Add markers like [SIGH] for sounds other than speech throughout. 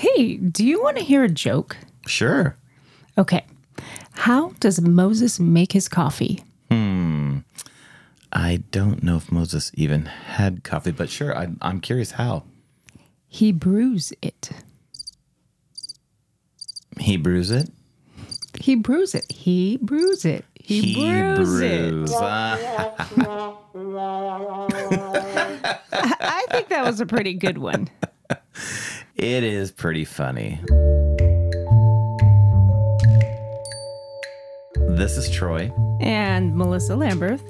Hey, do you want to hear a joke? Sure. Okay. How does Moses make his coffee? Hmm. I don't know if Moses even had coffee, but sure, I, I'm curious how. He brews it. He brews it. He brews it. He brews it. He, brews, it. brews. Ah, [LAUGHS] I think that was a pretty good one. It is pretty funny. This is Troy, And Melissa Lamberth.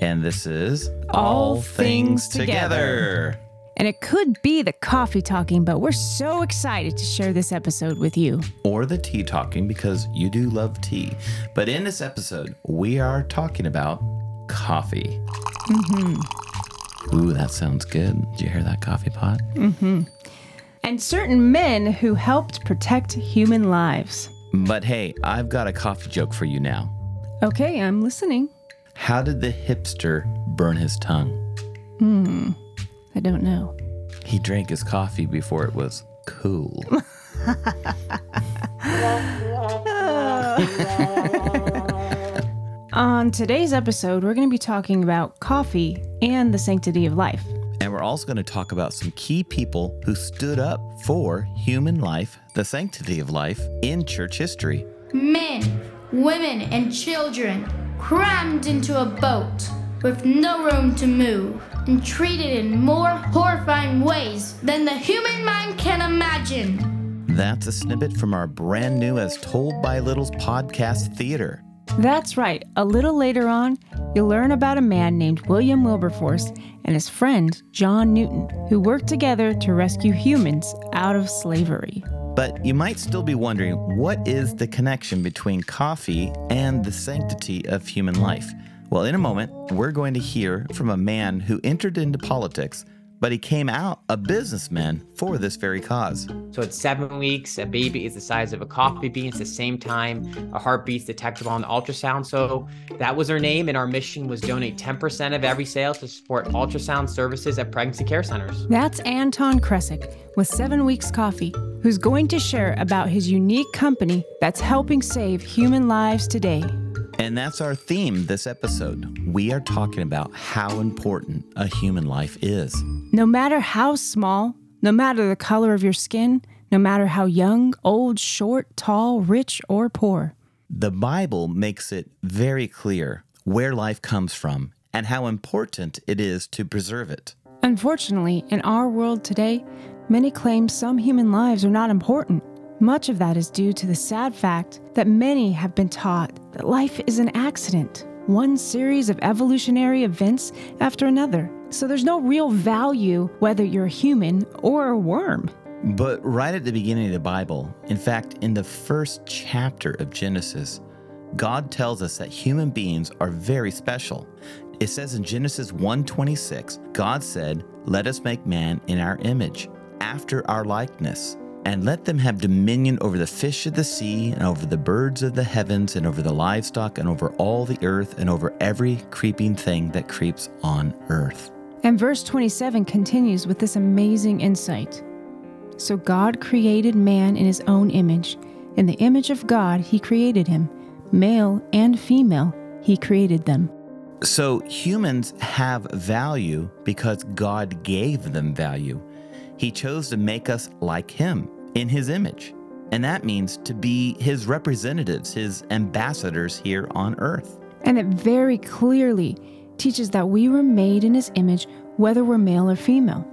and this is All Things Together. And it could be the coffee talking, but we're so excited to share this episode with you. or the tea talking because you do love tea. But in this episode, we are talking about coffee. Mm-hmm. Ooh, that sounds good. Did you hear that coffee pot? And certain men who helped protect human lives. But hey, I've got a coffee joke for you now. Okay, I'm listening. How did the hipster burn his tongue? Hmm, I don't know. He drank his coffee before it was cool. [LAUGHS] [LAUGHS] On today's episode, we're going to be talking about coffee and the sanctity of life. And we're also going to talk about some key people who stood up for human life, the sanctity of life in church history. Men, women, and children crammed into a boat with no room to move and treated in more horrifying ways than the human mind can imagine. That's a snippet from our brand new As Told by Littles podcast theater. That's right. A little later on, you'll learn about a man named William Wilberforce and his friend, John Newton, who worked together to rescue humans out of slavery. But you might still be wondering what is the connection between coffee and the sanctity of human life? Well, in a moment, we're going to hear from a man who entered into politics, but he came out a businessman for this very cause. So at seven weeks, a baby is the size of a coffee bean. It's the same time a heartbeat's detectable on the ultrasound. So that was our name, and our mission was donate 10% of every sale to support ultrasound services at pregnancy care centers. That's Anton Krecic with Seven Weeks Coffee, who's going to share about his unique company that's helping save human lives today. And that's our theme this episode. We are talking about how important a human life is. No matter how small, no matter the color of your skin, no matter how young, old, short, tall, rich, or poor. The Bible makes it very clear where life comes from and how important it is to preserve it. Unfortunately, in our world today, many claim some human lives are not important. Much of that is due to the sad fact that many have been taught that life is an accident, one series of evolutionary events after another. So there's no real value whether you're a human or a worm. But right at the beginning of the Bible, in fact, in the first chapter of Genesis, God tells us that human beings are very special. It says in Genesis 1:26, God said, "Let us make man in our image, after our likeness, and let them have dominion over the fish of the sea and over the birds of the heavens and over the livestock and over all the earth and over every creeping thing that creeps on earth." And verse 27 continues with this amazing insight. So God created man in his own image. In the image of God, he created him. Male and female, he created them. So humans have value because God gave them value. He chose to make us like Him in His image. And that means to be His representatives, His ambassadors here on earth. And it very clearly teaches that we were made in his image, whether we're male or female.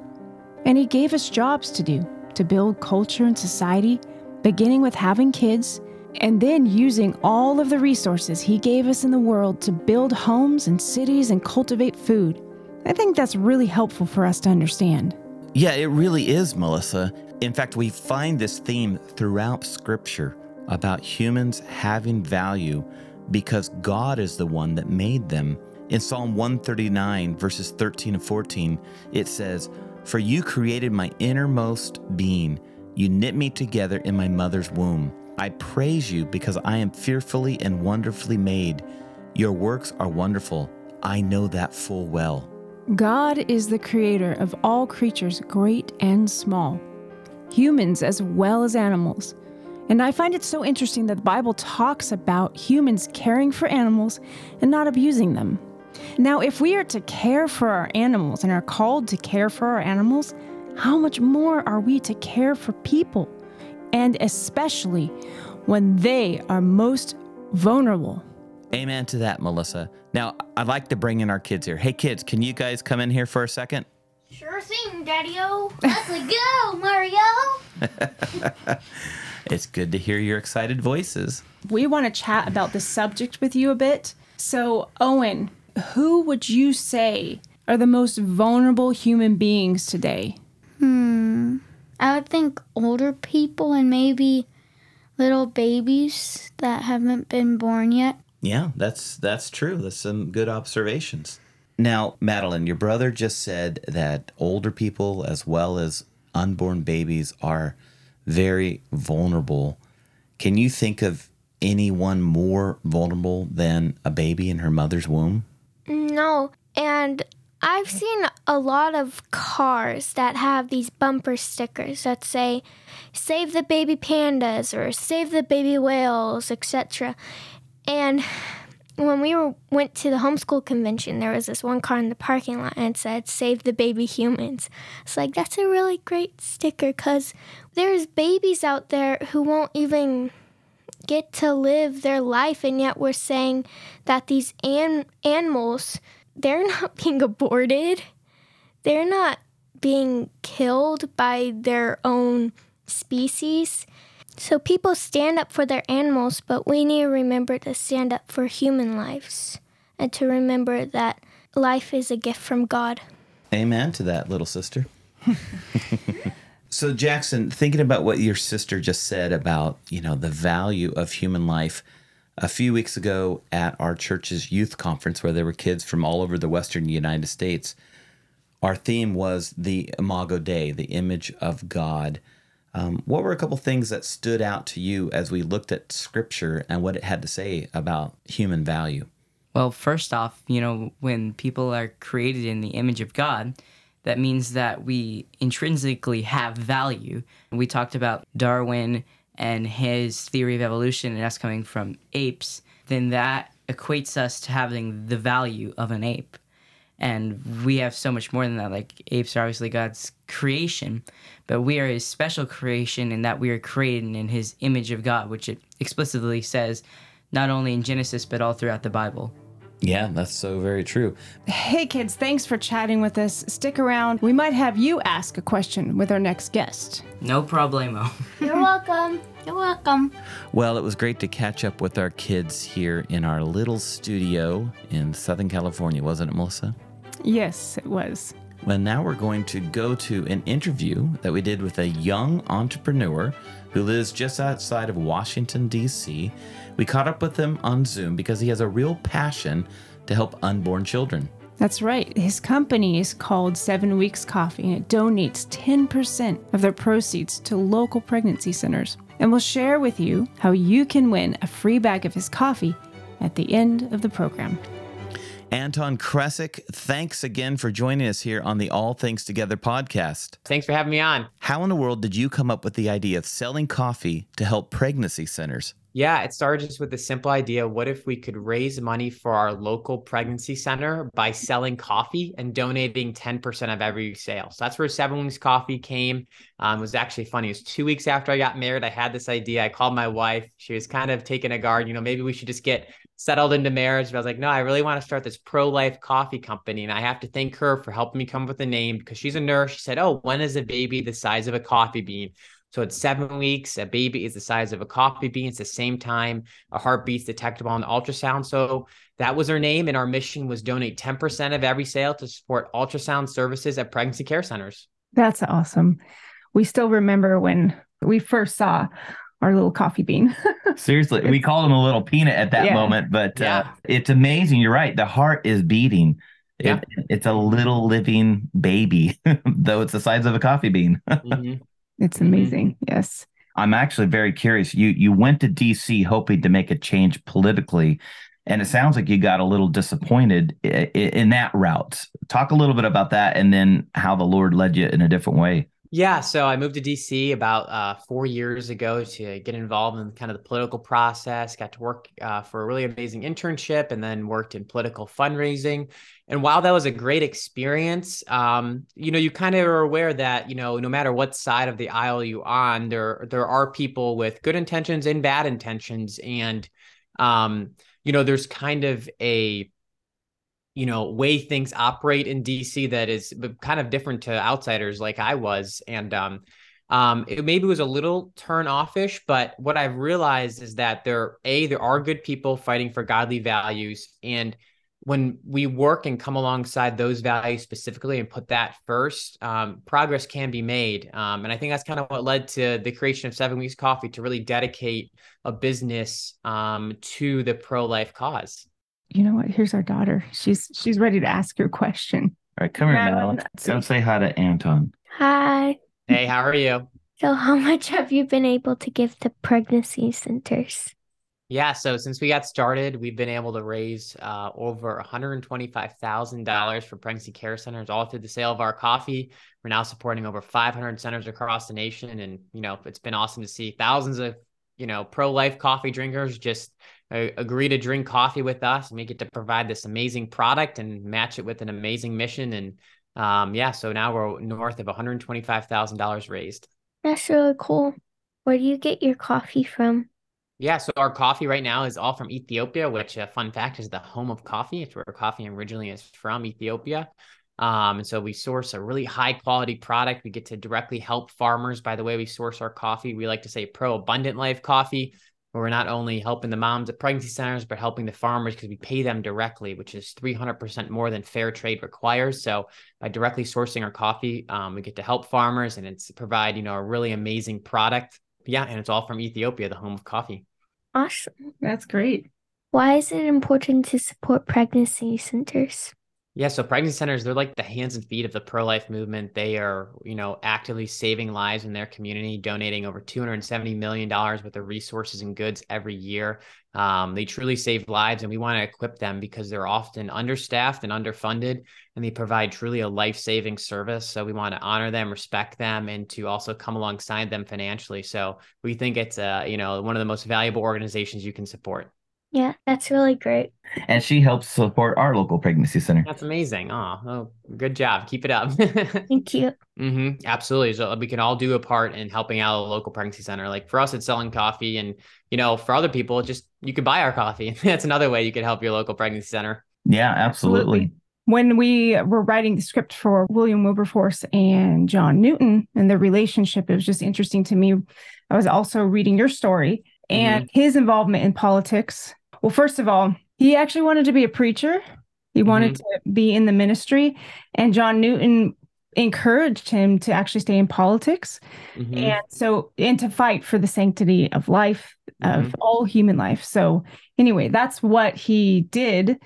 And he gave us jobs to do, to build culture and society, beginning with having kids, and then using all of the resources he gave us in the world to build homes and cities and cultivate food. I think that's really helpful for us to understand. Yeah, it really is, Melissa. In fact, we find this theme throughout Scripture about humans having value because God is the one that made them. In Psalm 139, verses 13 and 14, it says, For you created my innermost being, you knit me together in my mother's womb. I praise you because I am fearfully and wonderfully made. Your works are wonderful. I know that full well. God is the creator of all creatures, great and small. humans as well as animals. And I find it so interesting that the Bible talks about humans caring for animals and not abusing them. Now, if we are to care for our animals and are called to care for our animals, how much more are we to care for people? And especially when they are most vulnerable. Amen to that, Melissa. Now, I'd like to bring in our kids here. Hey, kids, can you guys come in here for a second? Sure thing, Daddy-O. Let's go, Mario. [LAUGHS] It's good to hear your excited voices. We want to chat about this subject with you a bit. So, Owen, who would you say are the most vulnerable human beings today? Hmm. I would think older people and maybe little babies that haven't been born yet. Yeah, that's that's true. That's some good observations. Now, Madeline, your brother just said that older people as well as unborn babies are very vulnerable. Can you think of anyone more vulnerable than a baby in her mother's womb? No, and I've seen a lot of cars that have these bumper stickers that say save the baby pandas or save the baby whales, etc. And when we were, went to the homeschool convention, there was this one car in the parking lot and it said save the baby humans. It's like that's a really great sticker cuz there's babies out there who won't even get to live their life and yet we're saying that these an- animals they're [LAUGHS] not being aborted. They're not being killed by their own species. So people stand up for their animals, but we need to remember to stand up for human lives and to remember that life is a gift from God. Amen to that, little sister. [LAUGHS] so, Jackson, thinking about what your sister just said about, you know, the value of human life, a few weeks ago at our church's youth conference, where there were kids from all over the Western United States, our theme was the Imago Dei, the image of God. Um, what were a couple things that stood out to you as we looked at Scripture and what it had to say about human value? Well, first off, you know, when people are created in the image of God, that means that we intrinsically have value. We talked about Darwin and his theory of evolution and us coming from apes, then that equates us to having the value of an ape. And we have so much more than that. Like apes are obviously God's creation, but we are his special creation in that we are created in his image of God, which it explicitly says not only in Genesis, but all throughout the Bible. Yeah, that's so very true. Hey, kids, thanks for chatting with us. Stick around. We might have you ask a question with our next guest. No problemo. [LAUGHS] You're welcome. You're welcome. Well, it was great to catch up with our kids here in our little studio in Southern California, wasn't it, Melissa? Yes, it was. Well, now we're going to go to an interview that we did with a young entrepreneur who lives just outside of Washington, D.C. We caught up with him on Zoom because he has a real passion to help unborn children. That's right. His company is called Seven Weeks Coffee and it donates 10% of their proceeds to local pregnancy centers. And we'll share with you how you can win a free bag of his coffee at the end of the program. Anton Krecic, thanks again for joining us here on the All Things Together podcast. Thanks for having me on. How in the world did you come up with the idea of selling coffee to help pregnancy centers? Yeah, it started just with a simple idea. What if we could raise money for our local pregnancy center by selling coffee and donating 10% of every sale? So that's where Seven Weeks Coffee came. Um, it was actually funny. It was two weeks after I got married. I had this idea. I called my wife. She was kind of taking a guard. You know, maybe we should just get settled into marriage. But I was like, no, I really want to start this pro life coffee company. And I have to thank her for helping me come up with a name because she's a nurse. She said, oh, when is a baby the size of a coffee bean? So at seven weeks, a baby is the size of a coffee bean. It's the same time a heartbeat's detectable on ultrasound. So that was her name, and our mission was donate 10% of every sale to support ultrasound services at pregnancy care centers. That's awesome. We still remember when we first saw our little coffee bean. [LAUGHS] Seriously, we called him a little peanut at that Yeah. moment, but uh, it's amazing. You're right. The heart is beating. It- Yeah. it's a little living baby, [LAUGHS] though it's the size of a coffee bean. [LAUGHS] Mhm. it's Mhm. amazing. Yes. I'm actually very curious. You you went to DC hoping to make a change politically, and it sounds like you got a little disappointed i- i- in that route. Talk a little bit about that, and then how the Lord led you in a different way. Yeah, so I moved to DC about uh, four years ago to get involved in kind of the political process. Got to work uh, for a really amazing internship, and then worked in political fundraising. And while that was a great experience, um, you know, you kind of are aware that you know, no matter what side of the aisle you on, there there are people with good intentions and bad intentions, and um, you know, there's kind of a you know way things operate in DC that is kind of different to outsiders like I was. And um um it maybe was a little turn offish but what I've realized is that there a there are good people fighting for godly values. And when we work and come alongside those values specifically and put that first, um, progress can be made. Um, and I think that's kind of what led to the creation of Seven Weeks Coffee to really dedicate a business um, to the pro life cause you know what? Here's our daughter. She's she's ready to ask your question. All right, come here, Madeline. Go say hi to Anton. Hi. Hey, how are you? So, how much have you been able to give to pregnancy centers? Yeah, so since we got started, we've been able to raise uh, over $125,000 for pregnancy care centers, all through the sale of our coffee. We're now supporting over 500 centers across the nation, and you know it's been awesome to see thousands of you know pro life coffee drinkers just agree to drink coffee with us and we get to provide this amazing product and match it with an amazing mission and um, yeah so now we're north of $125000 raised. That's really cool. Where do you get your coffee from? Yeah so our coffee right now is all from ethiopia which uh, fun fact is the home of coffee. It's where coffee originally is from ethiopia. Um, and so we source a really high quality product. We get to directly help farmers. By the way we source our coffee. We like to say pro abundant life coffee where we're not only helping the moms at pregnancy centers, but helping the farmers because we pay them directly, which is 300% more than fair trade requires. So by directly sourcing our coffee, um, we get to help farmers and it's provide, you know, a really amazing product. Yeah. And it's all from Ethiopia, the home of coffee. Awesome. That's great. Why is it important to support pregnancy centers? Yeah, so pregnancy centers, they're like the hands and feet of the pro life movement. They are, you know, actively saving lives in their community, donating over $270 million worth of resources and goods every year. Um, they truly save lives, and we want to equip them because they're often understaffed and underfunded, and they provide truly a life saving service. So we want to honor them, respect them, and to also come alongside them financially. So we think it's, a, you know, one of the most valuable organizations you can support. Yeah, that's really great. And she helps support our local pregnancy center. That's amazing. Oh, oh good job. Keep it up. [LAUGHS] Thank you. Mm-hmm. Absolutely. So we can all do a part in helping out a local pregnancy center. Like for us, it's selling coffee, and you know, for other people, just you could buy our coffee. [LAUGHS] That's another way you could help your local pregnancy center. Yeah, absolutely. absolutely. When we were writing the script for William Wilberforce and John Newton and their relationship, it was just interesting to me. I was also reading your story and mm-hmm. his involvement in politics well, first of all, he actually wanted to be a preacher. He wanted mm-hmm. to be in the ministry, and John Newton encouraged him to actually stay in politics mm-hmm. and so and to fight for the sanctity of life of mm-hmm. all human life so anyway that's what he did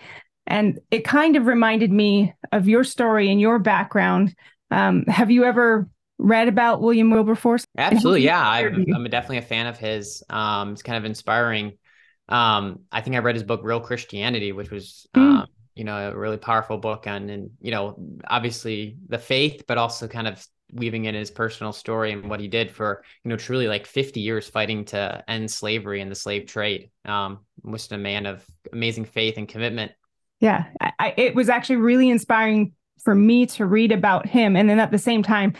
and it kind of reminded me of your story and your background um, have you ever read about william wilberforce absolutely yeah I'm, I'm, definitely a fan of his um, it's kind of inspiring um, I think I read his book Real Christianity, which was mm. um, you know a really powerful book on and you know obviously the faith, but also kind of weaving in his personal story and what he did for you know truly like 50 years fighting to end slavery and the slave trade. Um, was a man of amazing faith and commitment. Yeah, I, it was actually really inspiring for me to read about him, and then at the same time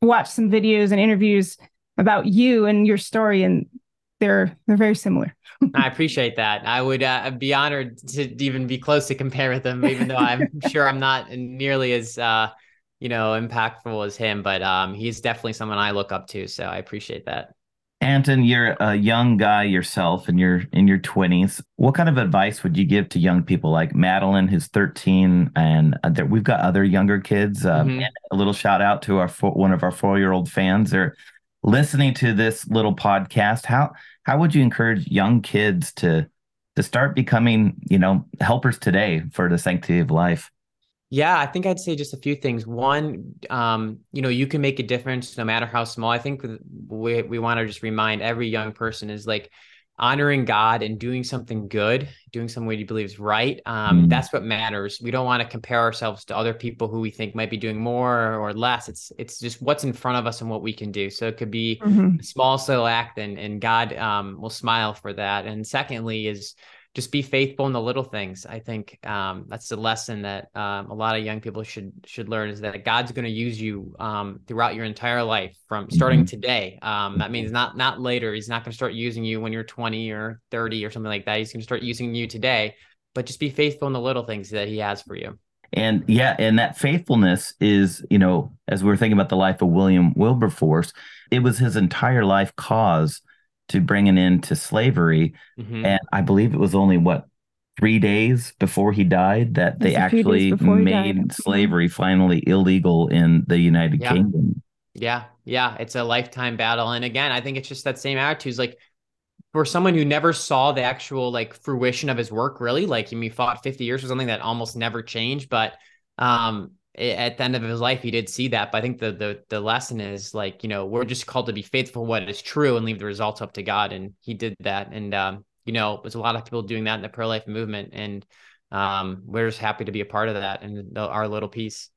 watch some videos and interviews about you and your story and they're they're very similar. [LAUGHS] I appreciate that. I would uh, be honored to even be close to compare with them, even though I'm [LAUGHS] sure I'm not nearly as uh, you know impactful as him. But um, he's definitely someone I look up to. So I appreciate that. Anton, you're a young guy yourself, and you're in your 20s. What kind of advice would you give to young people like Madeline, who's 13, and uh, we've got other younger kids? Um, mm-hmm. A little shout out to our four, one of our four year old fans. They're listening to this little podcast. How how would you encourage young kids to to start becoming you know helpers today for the sanctity of life? Yeah i think i'd say just a few things. One um, you know you can make a difference no matter how small. I think we, we want to just remind every young person is like honoring God and doing something good, doing something we believe is right. Um, mm. That's what matters. We don't want to compare ourselves to other people who we think might be doing more or less. It's it's just what's in front of us and what we can do. So it could be mm-hmm. a small little act, and and God um, will smile for that. And secondly, is just be faithful in the little things. I think um, that's the lesson that um, a lot of young people should should learn is that God's going to use you um, throughout your entire life from starting mm-hmm. today. Um, that means not not later. He's not going to start using you when you're 20 or 30 or something like that. He's going to start using you today. But just be faithful in the little things that He has for you. And yeah, and that faithfulness is, you know, as we are thinking about the life of William Wilberforce, it was his entire life cause to bring an end to slavery. Mm-hmm. And I believe it was only what three days before he died that they actually made slavery finally illegal in the United yeah. Kingdom. Yeah, yeah, it's a lifetime battle. And again, I think it's just that same attitude. It's like for someone who never saw the actual like fruition of his work, really, like he fought 50 years for something that almost never changed. But um, at the end of his life he did see that but i think the the the lesson is like you know we're just called to be faithful what is true and leave the results up to god and he did that and um you know there's a lot of people doing that in the pro-life movement and um we're just happy to be a part of that and our little piece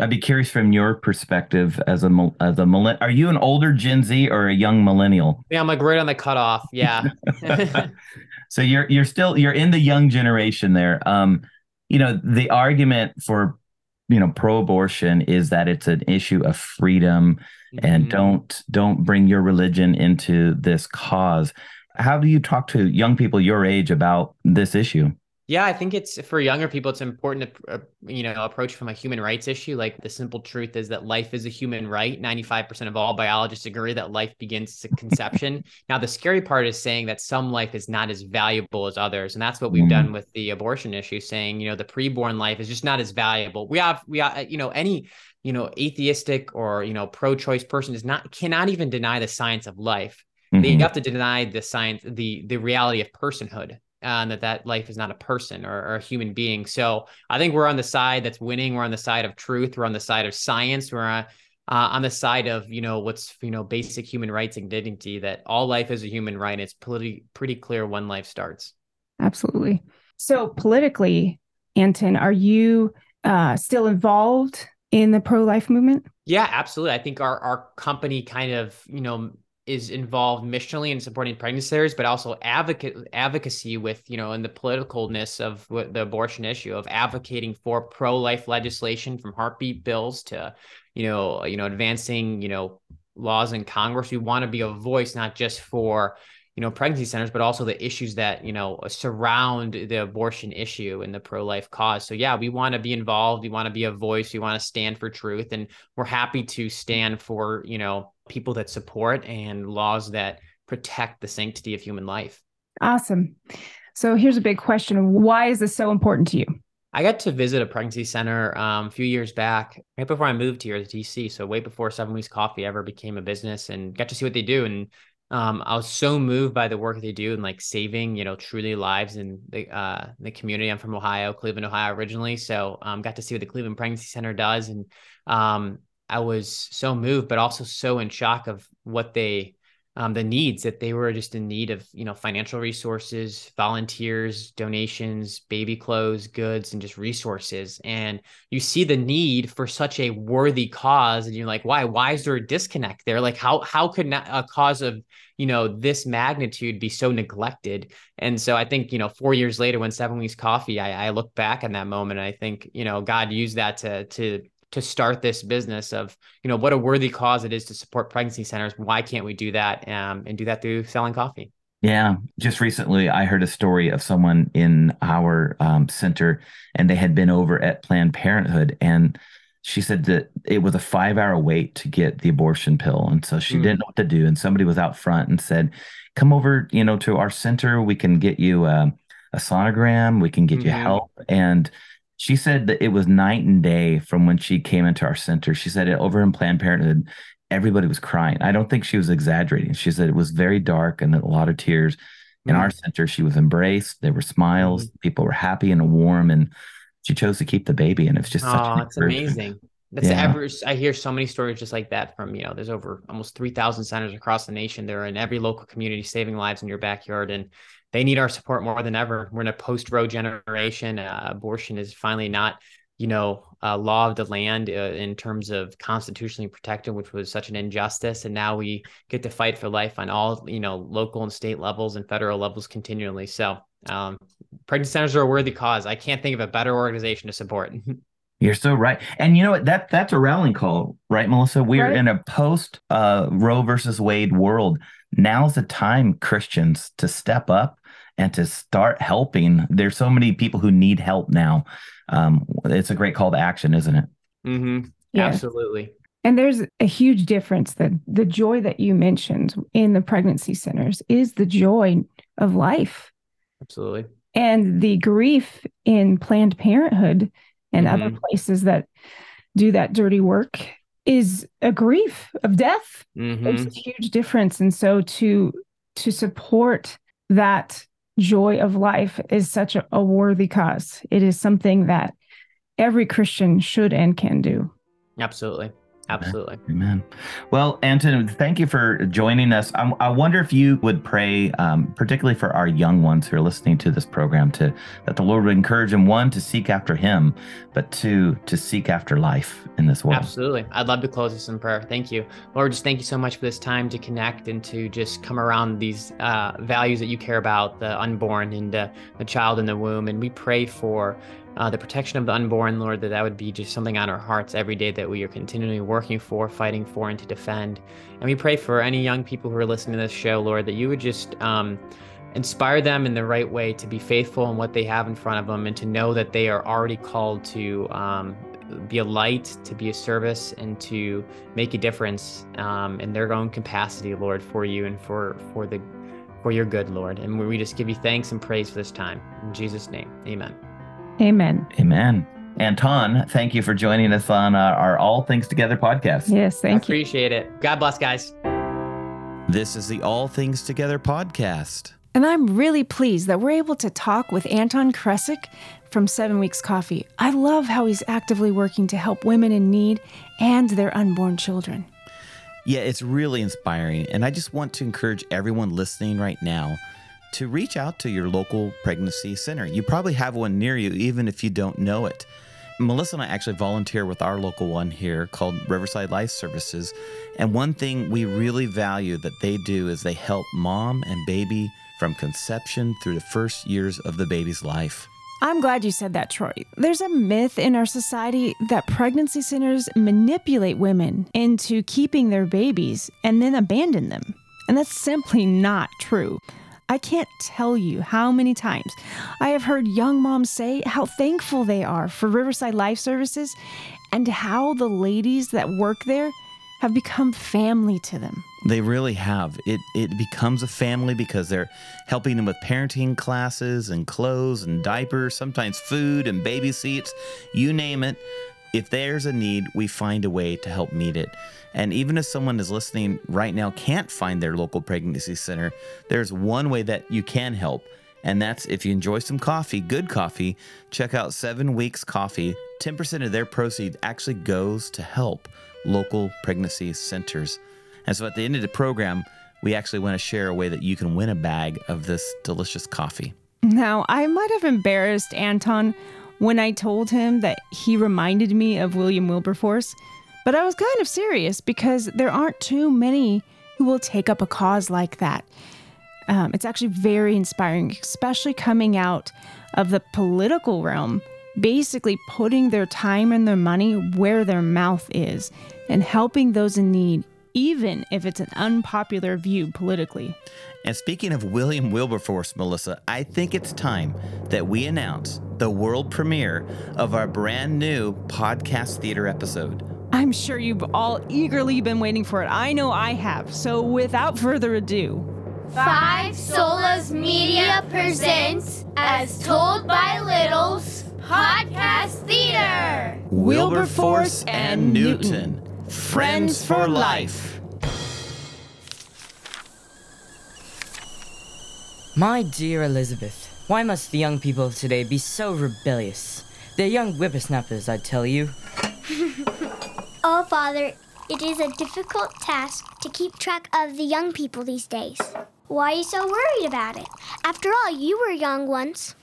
I'd be curious from your perspective as a as a millennial. Are you an older Gen Z or a young millennial? Yeah, I'm like right on the cutoff. Yeah. [LAUGHS] [LAUGHS] so you're you're still you're in the young generation there. Um, you know the argument for you know pro-abortion is that it's an issue of freedom mm-hmm. and don't don't bring your religion into this cause how do you talk to young people your age about this issue yeah, I think it's for younger people, it's important to, uh, you know, approach from a human rights issue. Like the simple truth is that life is a human right. 95% of all biologists agree that life begins at conception. [LAUGHS] now, the scary part is saying that some life is not as valuable as others. And that's what we've mm-hmm. done with the abortion issue, saying, you know, the preborn life is just not as valuable. We have, we have, you know, any, you know, atheistic or, you know, pro choice person is not, cannot even deny the science of life. Mm-hmm. They have to deny the science, the the reality of personhood and that that life is not a person or, or, a human being. So I think we're on the side that's winning. We're on the side of truth. We're on the side of science. We're on, uh, on the side of you know what's you know basic human rights and dignity. That all life is a human right. It's pretty pretty clear when life starts. Absolutely. So politically, Anton, are you uh, still involved in the pro life movement? Yeah, absolutely. I think our our company kind of you know is involved missionally in supporting pregnancy centers, but also advocate advocacy with you know in the politicalness of the abortion issue of advocating for pro-life legislation from heartbeat bills to you know you know advancing you know laws in Congress. We want to be a voice not just for you know pregnancy centers but also the issues that you know surround the abortion issue and the pro-life cause. So yeah we want to be involved. We want to be a voice. We want to stand for truth and we're happy to stand for you know people that support and laws that protect the sanctity of human life. Awesome. So here's a big question Why is this so important to you? I got to visit a pregnancy center um, a few years back, right before I moved here to DC. So way before Seven Weeks Coffee ever became a business, and got to see what they do. And um, I was so moved by the work they do and like saving, you know, truly lives in the uh, the community. I'm from Ohio, Cleveland, Ohio, originally. So um, got to see what the Cleveland Pregnancy Center does, and um, I was so moved, but also so in shock of what they, um, the needs that they were just in need of, you know, financial resources, volunteers, donations, baby clothes, goods, and just resources. And you see the need for such a worthy cause, and you're like, why? Why is there a disconnect there? Like, how how could not a cause of you know this magnitude be so neglected? And so I think you know, four years later, when Seven Weeks Coffee, I, I look back on that moment, and I think you know, God used that to to to start this business of you know what a worthy cause it is to support pregnancy centers. Why can't we do that um, and do that through selling coffee? Yeah. Just recently i heard a story of someone in our um, center and they had been over at planned parenthood and she said that it was a five hour wait to get the abortion pill and so she mm. didn't know what to do and somebody was out front and said come over you know to our center. We can get you a, a sonogram. We can get mm-hmm. you help. And she said that it was night and day from when she came into our center. She said it over in Planned Parenthood, everybody was crying. I don't think she was exaggerating. She said it was very dark and a lot of tears. In mm-hmm. our center, she was embraced. There were smiles. Mm-hmm. People were happy and warm, and she chose to keep the baby. And it was just oh, it's amazing. That's the average. I hear so many stories just like that from, you know, there's over almost 3,000 centers across the nation. They're in every local community, saving lives in your backyard. And they need our support more than ever. We're in a post Roe generation. Uh, abortion is finally not, you know, a law of the land uh, in terms of constitutionally protected, which was such an injustice. And now we get to fight for life on all, you know, local and state levels and federal levels continually. So, um, pregnancy centers are a worthy cause. I can't think of a better organization to support. [LAUGHS] You're so right. And you know what? That that's a rallying call, right, Melissa? We are Right. in a post uh, Roe versus Wade world. Now's the time, Christians, to step up and to start helping. There's so many people who need help now. Um, it's a great call to action, isn't it? Mm-hmm. Yeah. Absolutely. And there's a huge difference that the joy that you mentioned in the pregnancy centers is the joy of life. Absolutely. And the grief in Planned Parenthood and other Mhm. places that do that dirty work is a grief of death. hmm It's a huge difference. And so to to support that joy of life is such a, a worthy cause. It is something that every Christian should and can do. Absolutely. Absolutely. Amen. Well, Anton, thank you for joining us. I, I wonder if you would pray, um, particularly for our young ones who are listening to this program, to that the Lord would encourage them one to seek after Him, but two to seek after life in this world. Absolutely. I'd love to close this in prayer. Thank you. Lord, just thank you so much for this time to connect and to just come around these uh, values that you care about the unborn and the child in the womb. And we pray for uh, the protection of the unborn, Lord, that that would be just something on our hearts every day that we are continually working for, fighting for, and to defend. And we pray for any young people who are listening to this show, Lord, that you would just. Um, inspire them in the right way to be faithful in what they have in front of them and to know that they are already called to um, be a light, to be a service, and to make a difference um, in their own capacity, Lord, for you and for for the for your good, Lord. And we just give you thanks and praise for this time. In Jesus' name, Amen. Amen. Amen. Anton, thank you for joining us on uh, our All Things Together podcast. Yes, I thank you. appreciate it. God bless, guys. This is the All Things Together podcast. And I'm really pleased that we're able to talk with Anton Krecic from Seven Weeks Coffee. I love how he's actively working to help women in need and their unborn children. Yeah, it's really inspiring. And I just want to encourage everyone listening right now to reach out to your local pregnancy center. You probably have one near you, even if you don't know it. Melissa and I actually volunteer with our local one here called Riverside Life Services. And one thing we really value that they do is they help mom and baby from conception through the first years of the baby's life. I'm glad you said that, Troy. There's a myth in our society that pregnancy centers manipulate women into keeping their babies and then abandon them. And that's simply not true. I can't tell you how many times I have heard young moms say how thankful they are for Riverside Life Services and how the ladies that work there have become family to them. They really have. It it becomes a family because they're helping them with parenting classes and clothes and diapers, sometimes food and baby seats, you name it. If there's a need, we find a way to help meet it. And even if someone is listening right now can't find their local pregnancy center, there's one way that you can help. And that's if you enjoy some coffee, good coffee, check out Seven Weeks Coffee. 10% of their proceeds actually goes to help local pregnancy centers. And so at the end of the program, we actually want to share a way that you can win a bag of this delicious coffee. Now, I might have embarrassed Anton when I told him that he reminded me of William Wilberforce, but I was kind of serious because there aren't too many who will take up a cause like that. Um, it's actually very inspiring, especially coming out of the political realm, basically putting their time and their money where their mouth is and helping those in need, even if it's an unpopular view politically. And speaking of William Wilberforce, Melissa, I think it's time that we announce the world premiere of our brand new podcast theater episode. I'm sure you've all eagerly been waiting for it. I know I have. So without further ado, Five Solas Media presents As Told by Littles Podcast Theater. Wilberforce and Newton, friends for life. My dear Elizabeth, why must the young people of today be so rebellious? They're young whippersnappers, I tell you. [LAUGHS] Oh, Father, it is a difficult task to keep track of the young people these days. Why are you so worried about it? After all, you were young once.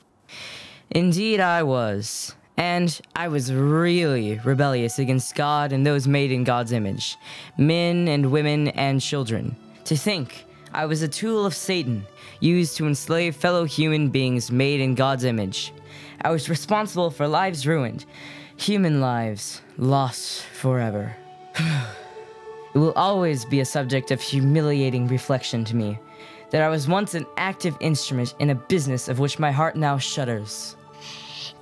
Indeed, I was. And I was really rebellious against God and those made in God's image men and women and children. To think I was a tool of Satan, used to enslave fellow human beings made in God's image. I was responsible for lives ruined, human lives lost forever. [SIGHS] it will always be a subject of humiliating reflection to me that I was once an active instrument in a business of which my heart now shudders.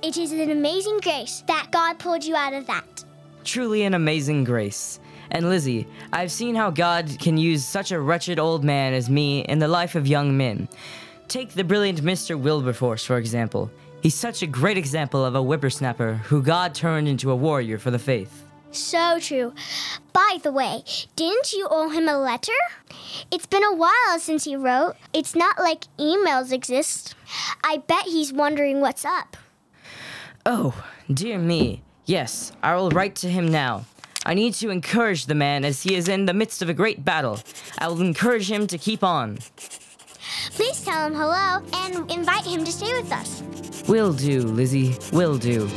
It is an amazing grace that God pulled you out of that. Truly an amazing grace. And Lizzie, I've seen how God can use such a wretched old man as me in the life of young men. Take the brilliant Mr. Wilberforce, for example. He's such a great example of a whippersnapper who God turned into a warrior for the faith. So true. By the way, didn't you owe him a letter? It's been a while since he wrote. It's not like emails exist. I bet he's wondering what's up. Oh, dear me. Yes, I will write to him now. I need to encourage the man as he is in the midst of a great battle. I will encourage him to keep on. Please tell him hello and invite him to stay with us. Will do, Lizzie. Will do.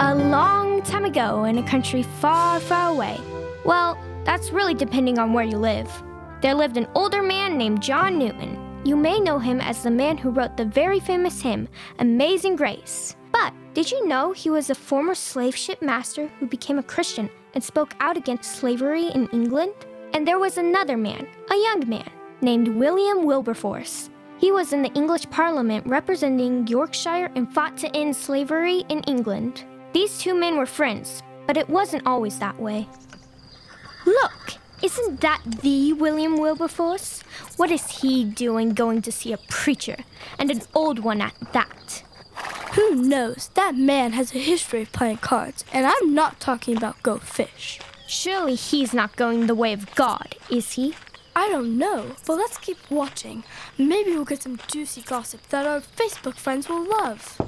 A long time ago in a country far, far away. Well, that's really depending on where you live. There lived an older man named John Newton. You may know him as the man who wrote the very famous hymn, Amazing Grace. But did you know he was a former slave ship master who became a Christian and spoke out against slavery in England? And there was another man, a young man, named William Wilberforce. He was in the English Parliament representing Yorkshire and fought to end slavery in England. These two men were friends, but it wasn't always that way. Look, isn't that the William Wilberforce? What is he doing going to see a preacher, and an old one at that? Who knows? That man has a history of playing cards, and I'm not talking about go fish. Surely he's not going the way of God, is he? I don't know, but let's keep watching. Maybe we'll get some juicy gossip that our Facebook friends will love.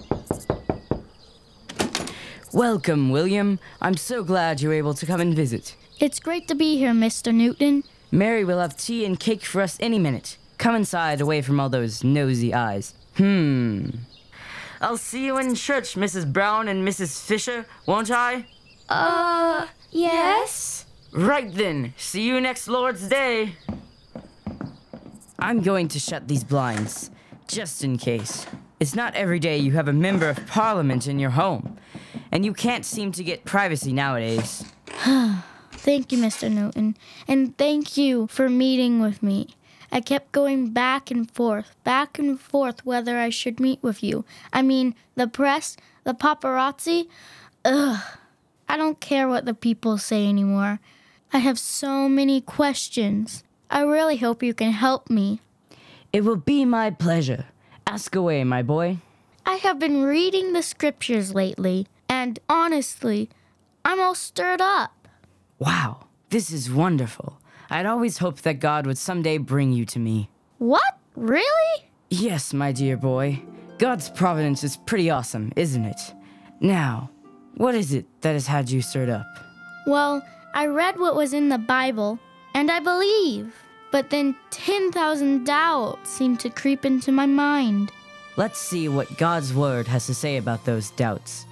Welcome, William. I'm so glad you're able to come and visit. It's great to be here, Mr. Newton. Mary will have tea and cake for us any minute. Come inside away from all those nosy eyes. Hmm. I'll see you in church, Mrs. Brown and Mrs. Fisher, won't I? Uh, yes? Right then. See you next Lord's Day. I'm going to shut these blinds, just in case. It's not every day you have a member of parliament in your home, and you can't seem to get privacy nowadays. [SIGHS] [SIGHS] [SIGHS] Thank you, Mr. Newton. And thank you for meeting with me. I kept going back and forth, back and forth whether I should meet with you. I mean, the press, the paparazzi. Ugh. I don't care what the people say anymore. I have so many questions. I really hope you can help me. It will be my pleasure. Ask away, my boy. I have been reading the scriptures lately, and honestly, I'm all stirred up. Wow, this is wonderful. I'd always hoped that God would someday bring you to me. What? Really? Yes, my dear boy. God's providence is pretty awesome, isn't it? Now, what is it that has had you stirred up? Well, I read what was in the Bible, and I believe. But then 10,000 doubts seemed to creep into my mind. Let's see what God's Word has to say about those doubts.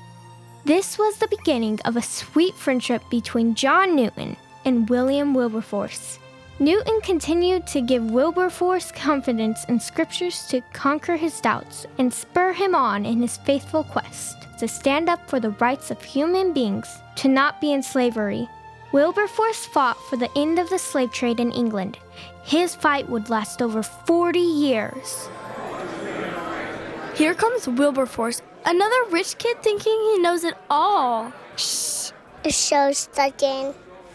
This was the beginning of a sweet friendship between John Newton and William Wilberforce. Newton continued to give Wilberforce confidence in scriptures to conquer his doubts and spur him on in his faithful quest to stand up for the rights of human beings to not be in slavery. Wilberforce fought for the end of the slave trade in England. His fight would last over 40 years. Here comes Wilberforce, another rich kid thinking he knows it all. Shh. The show's starting.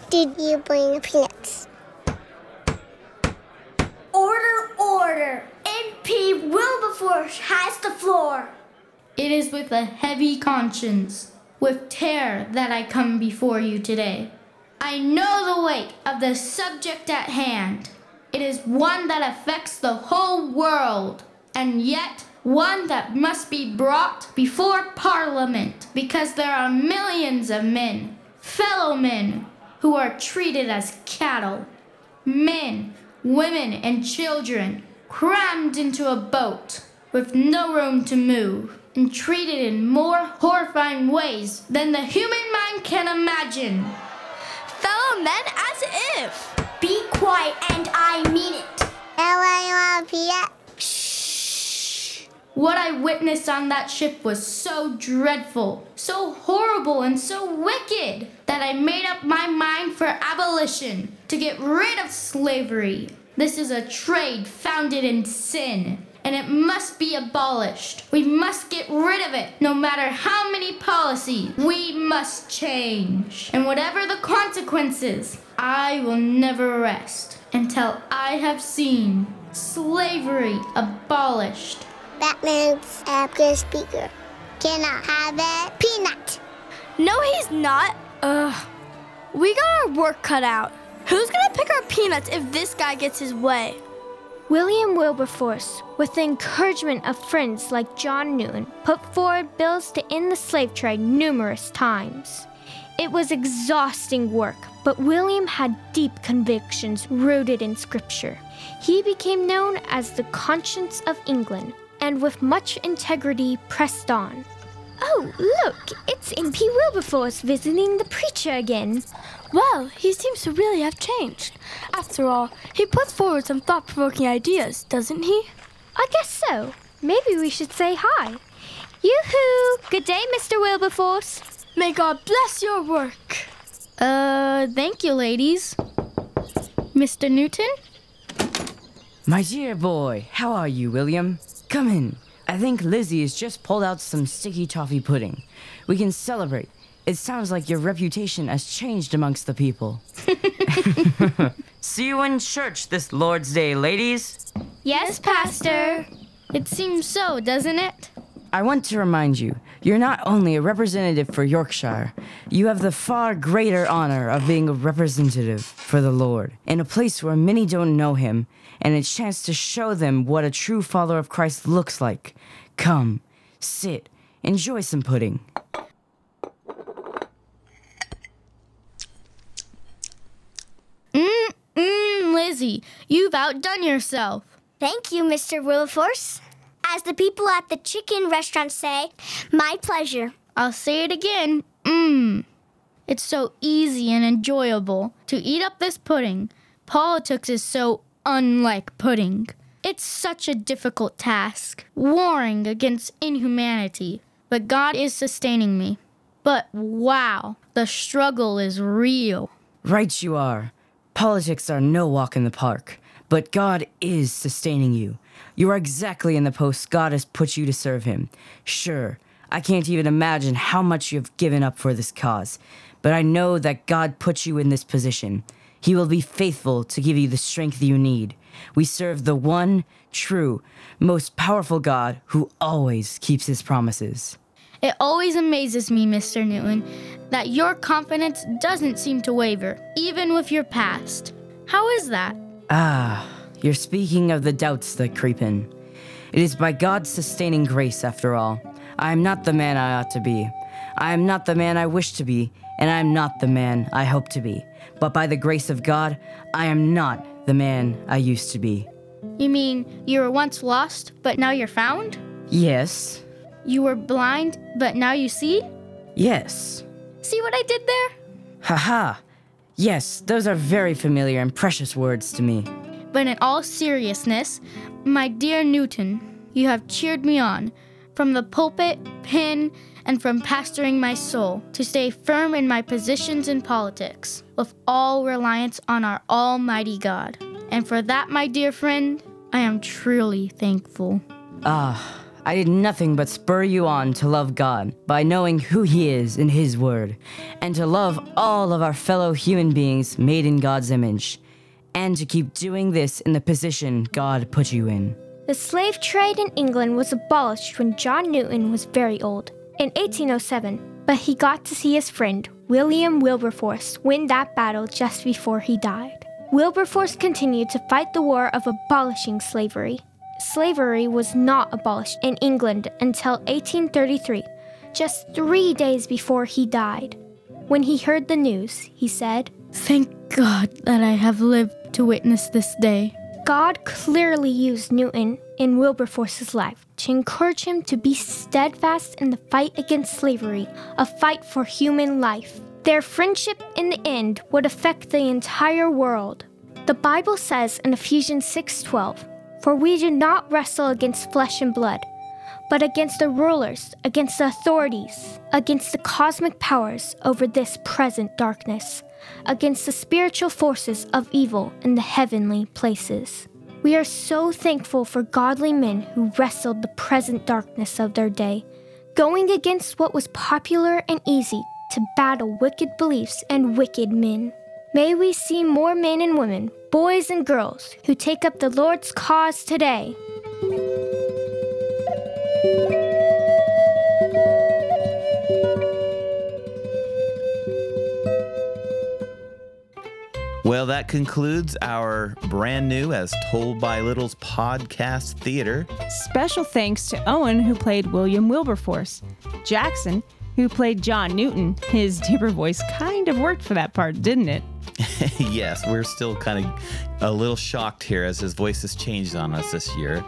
Did you bring the peanuts? Order, order. MP Wilberforce has the floor. It is with a heavy conscience, with terror, that I come before you today. I know the weight of the subject at hand. It is one that affects the whole world, and yet one that must be brought before Parliament because there are millions of men, fellow men, who are treated as cattle. Men, women, and children crammed into a boat with no room to move and treated in more horrifying ways than the human mind can imagine. Fellow men, as if. Be quiet, and I mean it. What I witnessed on that ship was so dreadful, so horrible, and so wicked that I made up my mind for abolition to get rid of slavery. This is a trade founded in sin, and it must be abolished. We must get rid of it, no matter how many policies. We must change. And whatever the consequences, I will never rest until I have seen slavery abolished. Batman's uh, a good speaker. Can I have a peanut? No, he's not. Ugh. We got our work cut out. Who's gonna pick our peanuts if this guy gets his way? William Wilberforce, with the encouragement of friends like John Newton, put forward bills to end the slave trade numerous times. It was exhausting work, but William had deep convictions rooted in Scripture. He became known as the conscience of England, and with much integrity pressed on. Oh, look, it's MP Wilberforce visiting the preacher again. Well, he seems to really have changed. After all, he puts forward some thought provoking ideas, doesn't he? I guess so. Maybe we should say hi. Yoo-hoo! Good day, Mr. Wilberforce. May God bless your work. Uh, thank you, ladies. Mr. Newton? My dear boy, how are you, William? Come in. I think Lizzie has just pulled out some sticky toffee pudding. We can celebrate. It sounds like your reputation has changed amongst the people. [LAUGHS] See you in church this Lord's Day, ladies. Yes, Pastor. It seems so, doesn't it? I want to remind you, you're not only a representative for Yorkshire, you have the far greater honor of being a representative for the Lord in a place where many don't know him and a chance to show them what a true follower of Christ looks like. Come, sit, enjoy some pudding. Mmm, mmm, Lizzie, you've outdone yourself. Thank you, Mr. Wilberforce. As the people at the chicken restaurant say, my pleasure. I'll say it again. Mmm. It's so easy and enjoyable to eat up this pudding. Politics is so unlike pudding. It's such a difficult task, warring against inhumanity. But God is sustaining me. But wow, the struggle is real. Right, you are. Politics are no walk in the park, but God is sustaining you. You are exactly in the post God has put you to serve Him. Sure, I can't even imagine how much you have given up for this cause, but I know that God put you in this position. He will be faithful to give you the strength you need. We serve the one, true, most powerful God who always keeps his promises. It always amazes me, Mr. Newton, that your confidence doesn't seem to waver, even with your past. How is that? Ah, you're speaking of the doubts that creep in. It is by God's sustaining grace, after all. I am not the man I ought to be. I am not the man I wish to be, and I am not the man I hope to be. But by the grace of God, I am not the man I used to be. You mean you were once lost, but now you're found? Yes. You were blind, but now you see? Yes. See what I did there? Haha. Yes, those are very familiar and precious words to me. But in all seriousness, my dear Newton, you have cheered me on from the pulpit, pen, and from pastoring my soul to stay firm in my positions in politics, with all reliance on our Almighty God. And for that, my dear friend, I am truly thankful. Ah, I did nothing but spur you on to love God by knowing who He is in His Word, and to love all of our fellow human beings made in God's image, and to keep doing this in the position God put you in. The slave trade in England was abolished when John Newton was very old, in 1807, but he got to see his friend, William Wilberforce, win that battle just before he died. Wilberforce continued to fight the war of abolishing slavery. slavery was not abolished in England until 1833, just three days before he died. When he heard the news, he said, Thank God that I have lived to witness this day. God clearly used Newton in Wilberforce's life to encourage him to be steadfast in the fight against slavery, a fight for human life. Their friendship in the end would affect the entire world. The Bible says in Ephesians 6:12, "For we do not wrestle against flesh and blood, but against the rulers, against the authorities, against the cosmic powers over this present darkness, against the spiritual forces of evil in the heavenly places." We are so thankful for godly men who wrestled the present darkness of their day, going against what was popular and easy to battle wicked beliefs and wicked men. May we see more men and women, boys and girls, who take up the Lord's cause today. Concludes our brand new As Told by Littles podcast theater. Special thanks to Owen, who played William Wilberforce, Jackson, who played John Newton. His deeper voice kind of worked for that part, didn't it? [LAUGHS] yes, we're still kind of a little shocked here as his voice has changed on us this year.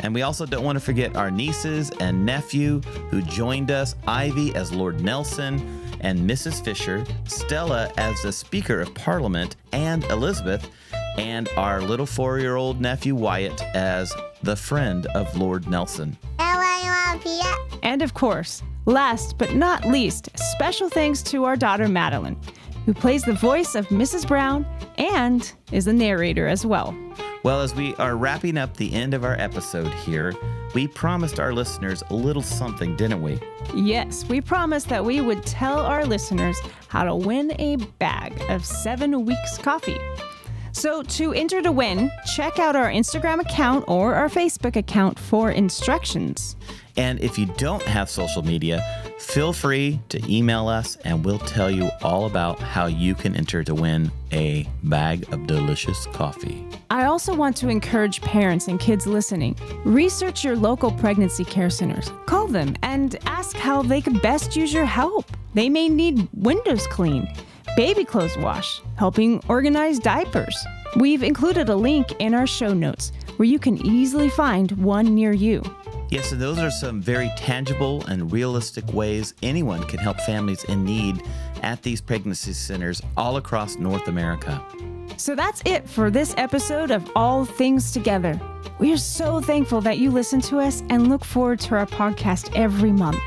And we also don't want to forget our nieces and nephew who joined us Ivy as Lord Nelson and Mrs. Fisher, Stella as the Speaker of Parliament, and Elizabeth, and our little four year old nephew Wyatt as the friend of Lord Nelson. And of course, last but not least, special thanks to our daughter Madeline, who plays the voice of Mrs. Brown and is the narrator as well. Well, as we are wrapping up the end of our episode here, we promised our listeners a little something, didn't we? Yes, we promised that we would tell our listeners how to win a bag of seven weeks coffee. So, to enter to win, check out our Instagram account or our Facebook account for instructions. And if you don't have social media, feel free to email us and we'll tell you all about how you can enter to win a bag of delicious coffee. I also want to encourage parents and kids listening research your local pregnancy care centers, call them, and ask how they could best use your help. They may need windows cleaned, baby clothes wash, helping organize diapers. We've included a link in our show notes where you can easily find one near you. Yes, and those are some very tangible and realistic ways anyone can help families in need at these pregnancy centers all across North America. So that's it for this episode of All Things Together. We are so thankful that you listen to us and look forward to our podcast every month.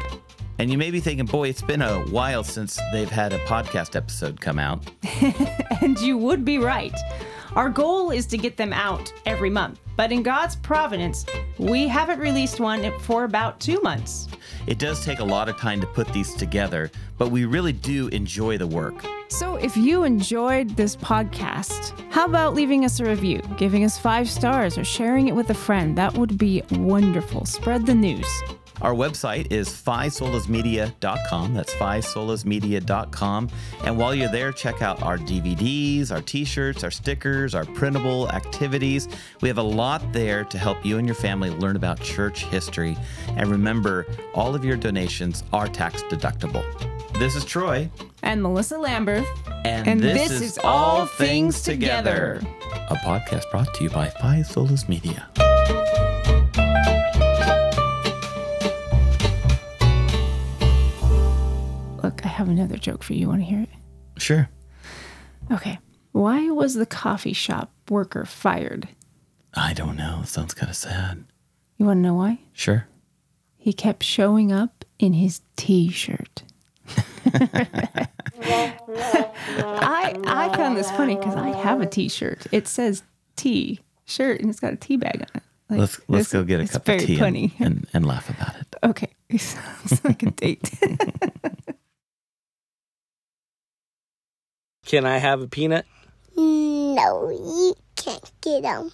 And you may be thinking, boy, it's been a while since they've had a podcast episode come out. [LAUGHS] and you would be right. Our goal is to get them out every month, but in God's providence, we haven't released one for about two months. It does take a lot of time to put these together, but we really do enjoy the work. So if you enjoyed this podcast, how about leaving us a review, giving us five stars, or sharing it with a friend? That would be wonderful. Spread the news. Our website is fivesolasmedia.com. That's fivesolasmedia.com. And while you're there, check out our DVDs, our t shirts, our stickers, our printable activities. We have a lot there to help you and your family learn about church history. And remember, all of your donations are tax deductible. This is Troy. And Melissa Lamberth. And, And this, this is, is All Things Together. A podcast brought to you by Five Solas Media. Have another joke for you. Want to hear it? Sure. Okay. Why was the coffee shop worker fired? I don't know. It sounds kind of sad. You want to know why? Sure. He kept showing up in his t-shirt. [LAUGHS] I I found this funny because I have a t-shirt. It says T shirt and it's got a tea bag on it. Like, let's let's go get a cup of tea funny. and, and, and laugh about it. Okay, [LAUGHS] it sounds like a date. [LAUGHS] Can I have a peanut? No, you can't get them.